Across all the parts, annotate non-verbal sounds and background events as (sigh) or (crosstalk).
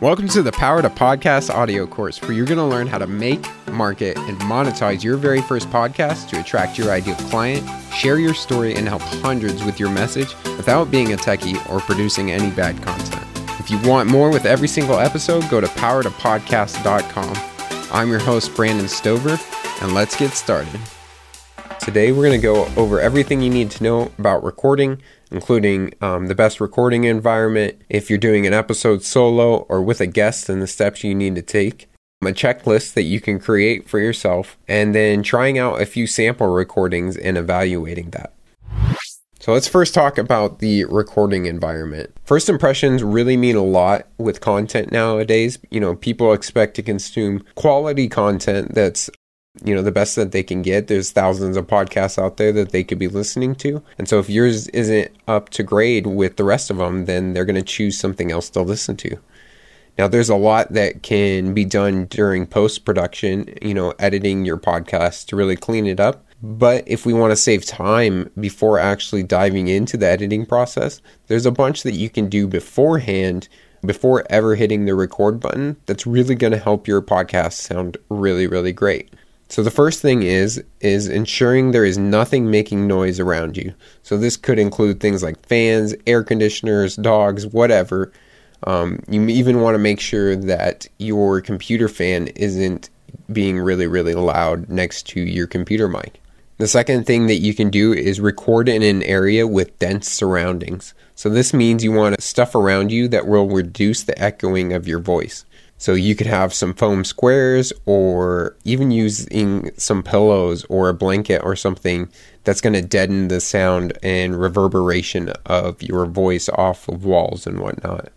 Welcome to the Power to Podcast audio course, where you're going to learn how to make, market, and monetize your very first podcast to attract your ideal client, share your story, and help hundreds with your message without being a techie or producing any bad content. If you want more with every single episode, go to powertopodcast.com. I'm your host, Brandon Stover, and let's get started. Today, we're going to go over everything you need to know about recording, including um, the best recording environment, if you're doing an episode solo or with a guest, and the steps you need to take, a checklist that you can create for yourself, and then trying out a few sample recordings and evaluating that. So let's first talk about the recording environment. First impressions really mean a lot with content nowadays. You know, people expect to consume quality content that's you know the best that they can get. There's thousands of podcasts out there that they could be listening to. And so if yours isn't up to grade with the rest of them then they're going to choose something else to listen to. Now there's a lot that can be done during post production you know editing your podcast to really clean it up. But if we want to save time before actually diving into the editing process there's a bunch that you can do beforehand before ever hitting the record button that's really going to help your podcast sound really really great so the first thing is is ensuring there is nothing making noise around you. So this could include things like fans, air conditioners, dogs, whatever. Um, you even want to make sure that your computer fan isn't being really really loud next to your computer mic. The second thing that you can do is record in an area with dense surroundings. So this means you want stuff around you that will reduce the echoing of your voice. So you could have some foam squares or even using some pillows or a blanket or something that's going to deaden the sound and reverberation of your voice off of walls and whatnot.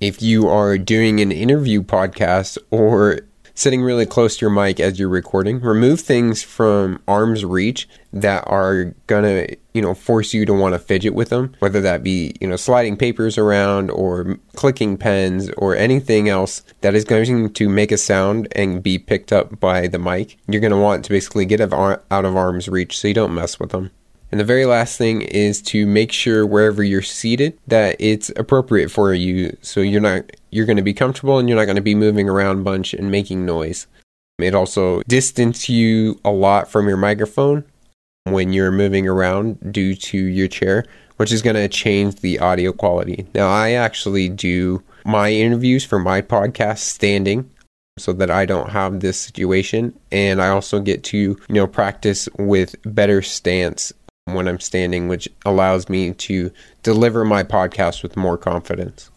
If you are doing an interview podcast or sitting really close to your mic as you're recording. Remove things from arm's reach that are gonna, you know, force you to want to fidget with them, whether that be, you know, sliding papers around or clicking pens or anything else that is going to make a sound and be picked up by the mic. You're gonna want to basically get out of arm's reach so you don't mess with them. And the very last thing is to make sure wherever you're seated that it's appropriate for you so you're not you're going to be comfortable and you're not going to be moving around a bunch and making noise. It also distance you a lot from your microphone when you're moving around due to your chair, which is going to change the audio quality. Now, I actually do my interviews for my podcast standing so that I don't have this situation and I also get to, you know, practice with better stance when I'm standing, which allows me to deliver my podcast with more confidence.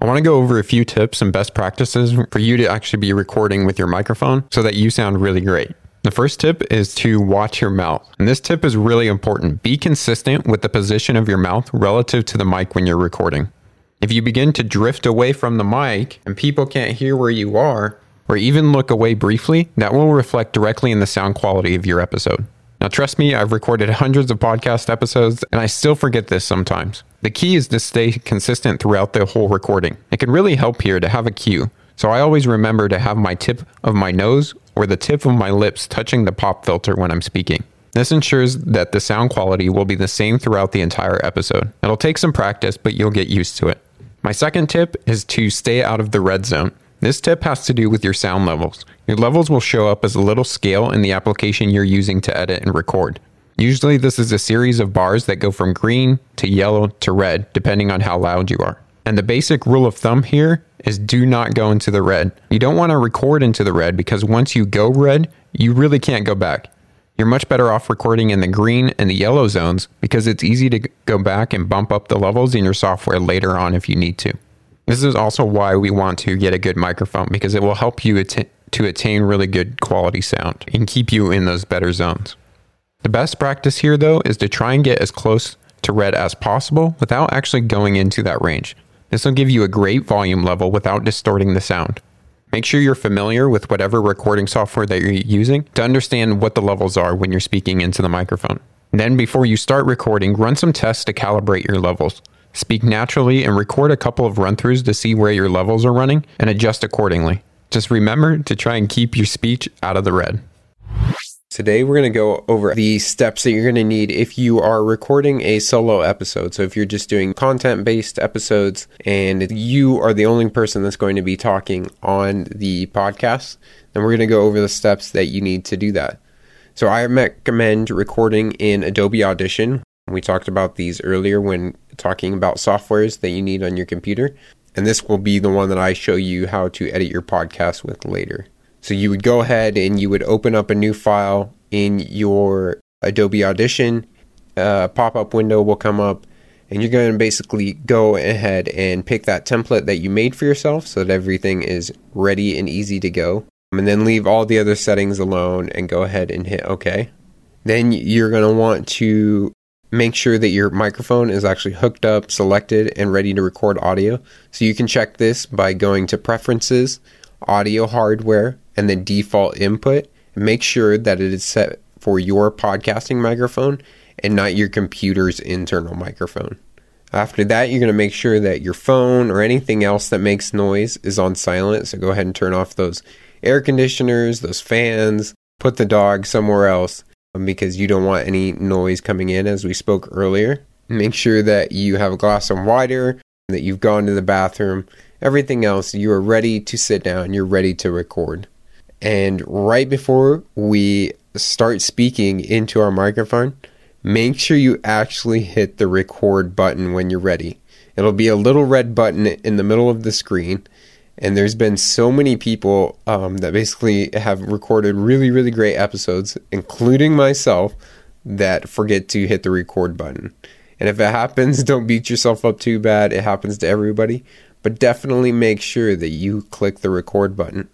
I want to go over a few tips and best practices for you to actually be recording with your microphone so that you sound really great. The first tip is to watch your mouth. And this tip is really important. Be consistent with the position of your mouth relative to the mic when you're recording. If you begin to drift away from the mic and people can't hear where you are, or even look away briefly, that will reflect directly in the sound quality of your episode. Now, trust me, I've recorded hundreds of podcast episodes and I still forget this sometimes. The key is to stay consistent throughout the whole recording. It can really help here to have a cue. So I always remember to have my tip of my nose or the tip of my lips touching the pop filter when I'm speaking. This ensures that the sound quality will be the same throughout the entire episode. It'll take some practice, but you'll get used to it. My second tip is to stay out of the red zone. This tip has to do with your sound levels. Your levels will show up as a little scale in the application you're using to edit and record. Usually, this is a series of bars that go from green to yellow to red, depending on how loud you are. And the basic rule of thumb here is do not go into the red. You don't want to record into the red because once you go red, you really can't go back. You're much better off recording in the green and the yellow zones because it's easy to go back and bump up the levels in your software later on if you need to. This is also why we want to get a good microphone because it will help you att- to attain really good quality sound and keep you in those better zones. The best practice here, though, is to try and get as close to red as possible without actually going into that range. This will give you a great volume level without distorting the sound. Make sure you're familiar with whatever recording software that you're using to understand what the levels are when you're speaking into the microphone. Then, before you start recording, run some tests to calibrate your levels. Speak naturally and record a couple of run throughs to see where your levels are running and adjust accordingly. Just remember to try and keep your speech out of the red. Today, we're going to go over the steps that you're going to need if you are recording a solo episode. So, if you're just doing content based episodes and you are the only person that's going to be talking on the podcast, then we're going to go over the steps that you need to do that. So, I recommend recording in Adobe Audition. We talked about these earlier when talking about softwares that you need on your computer. And this will be the one that I show you how to edit your podcast with later. So you would go ahead and you would open up a new file in your Adobe Audition. A pop up window will come up, and you're going to basically go ahead and pick that template that you made for yourself so that everything is ready and easy to go. And then leave all the other settings alone and go ahead and hit OK. Then you're going to want to make sure that your microphone is actually hooked up, selected, and ready to record audio. So you can check this by going to Preferences, Audio Hardware, and then default input. Make sure that it is set for your podcasting microphone and not your computer's internal microphone. After that, you're going to make sure that your phone or anything else that makes noise is on silent. So go ahead and turn off those air conditioners, those fans, put the dog somewhere else Um, because you don't want any noise coming in, as we spoke earlier. Make sure that you have a glass of water, that you've gone to the bathroom. Everything else, you are ready to sit down, you're ready to record. And right before we start speaking into our microphone, make sure you actually hit the record button when you're ready. It'll be a little red button in the middle of the screen. And there's been so many people um, that basically have recorded really, really great episodes, including myself, that forget to hit the record button. And if it happens, (laughs) don't beat yourself up too bad. It happens to everybody. But definitely make sure that you click the record button.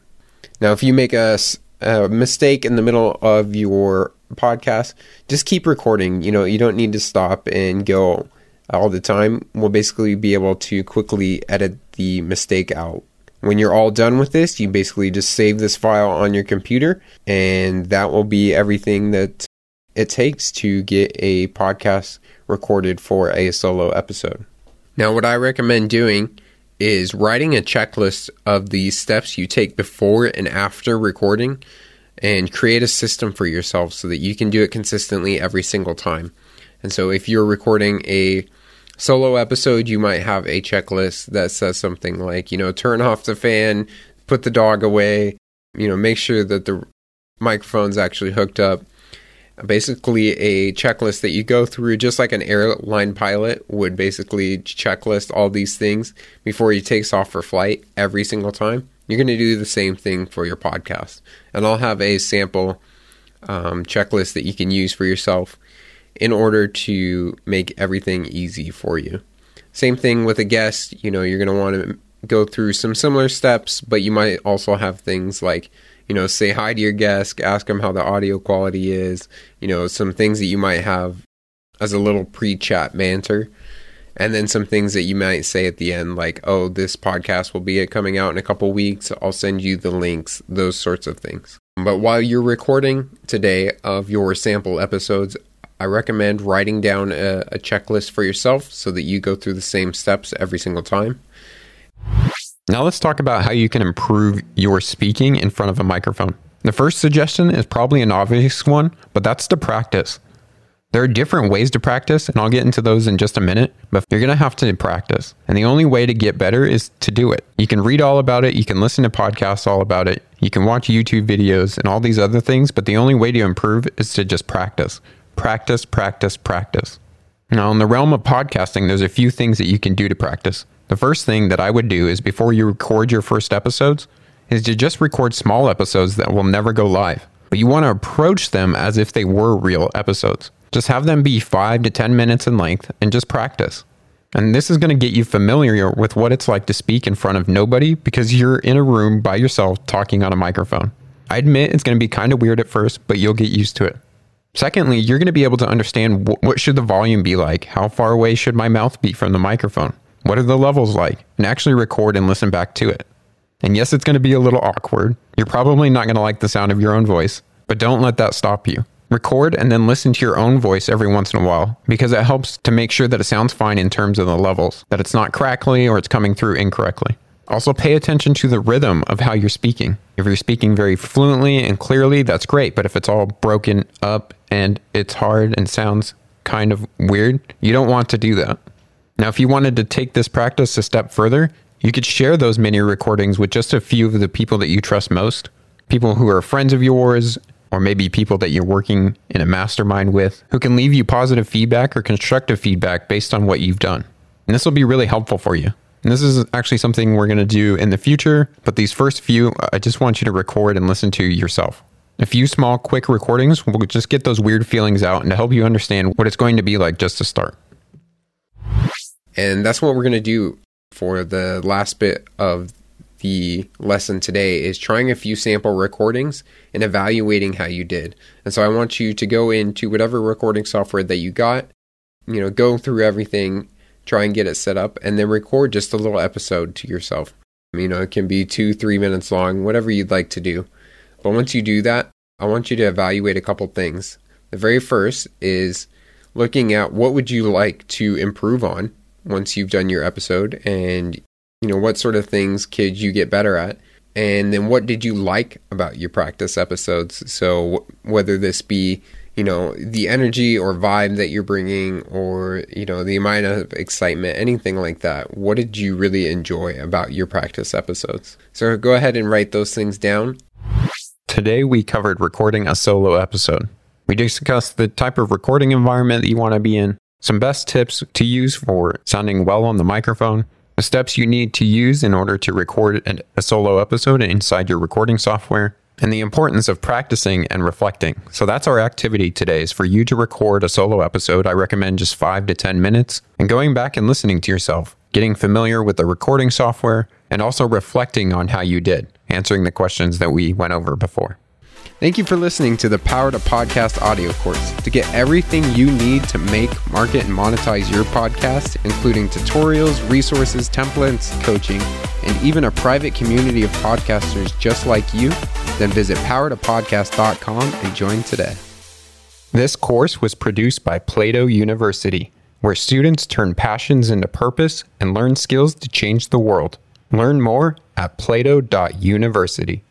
Now, if you make a, a mistake in the middle of your podcast, just keep recording. You know, you don't need to stop and go all the time. We'll basically be able to quickly edit the mistake out. When you're all done with this, you basically just save this file on your computer, and that will be everything that it takes to get a podcast recorded for a solo episode. Now, what I recommend doing is writing a checklist of the steps you take before and after recording and create a system for yourself so that you can do it consistently every single time. And so if you're recording a solo episode, you might have a checklist that says something like, you know, turn off the fan, put the dog away, you know, make sure that the microphone's actually hooked up. Basically a checklist that you go through just like an airline pilot would basically checklist all these things before he takes off for flight every single time. You're going to do the same thing for your podcast. And i'll have a sample um, checklist that you can use for yourself in order to make everything easy for you same thing with a guest you know you're going to want to go through some similar steps but you might also have things like you know, say hi to your guest, ask them how the audio quality is, you know, some things that you might have as a little pre chat banter. And then some things that you might say at the end, like, oh, this podcast will be coming out in a couple weeks. I'll send you the links, those sorts of things. But while you're recording today of your sample episodes, I recommend writing down a, a checklist for yourself so that you go through the same steps every single time. Now let's talk about how you can improve your speaking in front of a microphone. The first suggestion is probably an obvious one, but that's to practice. There are different ways to practice, and I'll get into those in just a minute, but you're to have to practice. And the only way to get better is to do it. You can read all about it, you can listen to podcasts all about it, you can watch YouTube videos and all these other things, but the only way to improve is to just practice. Practice, practice, practice. Now, in the realm of podcasting, there's a few things that you can do to practice. The first thing that I would do is before you record your first episodes, is to just record small episodes that will never go live. But you want to approach them as if they were real episodes. Just have them be 5 to 10 minutes in length and just practice. And this is going to get you familiar with what it's like to speak in front of nobody because you're in a room by yourself talking on a microphone. I admit it's going to be kind of weird at first, but you'll get used to it. Secondly, you're going to be able to understand what should the volume be like? How far away should my mouth be from the microphone? What are the levels like? And actually record and listen back to it. And yes, it's going to be a little awkward. You're probably not going to like the sound of your own voice, but don't let that stop you. Record and then listen to your own voice every once in a while because it helps to make sure that it sounds fine in terms of the levels, that it's not crackly or it's coming through incorrectly. Also, pay attention to the rhythm of how you're speaking. If you're speaking very fluently and clearly, that's great. But if it's all broken up and it's hard and sounds kind of weird, you don't want to do that. Now, if you wanted to take this practice a step further, you could share those mini recordings with just a few of the people that you trust most, people who are friends of yours, or maybe people that you're working in a mastermind with, who can leave you positive feedback or constructive feedback based on what you've done. And this will be really helpful for you. And this is actually something we're going to do in the future, but these first few, I just want you to record and listen to yourself. A few small, quick recordings will just get those weird feelings out and to help you understand what it's going to be like just to start. And that's what we're going to do for the last bit of the lesson today is trying a few sample recordings and evaluating how you did. And so I want you to go into whatever recording software that you got, you know, go through everything, try and get it set up, and then record just a little episode to yourself. You know, it can be two, three minutes long, whatever you'd like to do. But once you do that, I want you to evaluate a couple things. The very first is looking at what would you like to improve on once you've done your episode and you know what sort of things could you get better at. And then what did you like about your practice episodes? So whether this be you know the energy or vibe that you're bringing or you know the amount of excitement anything like that what did you really enjoy about your practice episodes? So go ahead and write those things down today we covered recording a solo episode we discussed the type of recording environment that you want to be in some best tips to use for sounding well on the microphone, the steps you need to use in order to record a solo episode inside your recording software, and the importance of practicing and reflecting. So that's our activity today is for you to record a solo episode. I recommend just 5 to 10 minutes and going back and listening to yourself, getting familiar with the recording software and also reflecting on how you did, answering the questions that we went over before. Thank you for listening to the Power to Podcast audio course. To get everything you need to make, market, and monetize your podcast, including tutorials, resources, templates, coaching, and even a private community of podcasters just like you, then visit powertopodcast.com and join today. This course was produced by Plato University, where students turn passions into purpose and learn skills to change the world. Learn more at plato.university.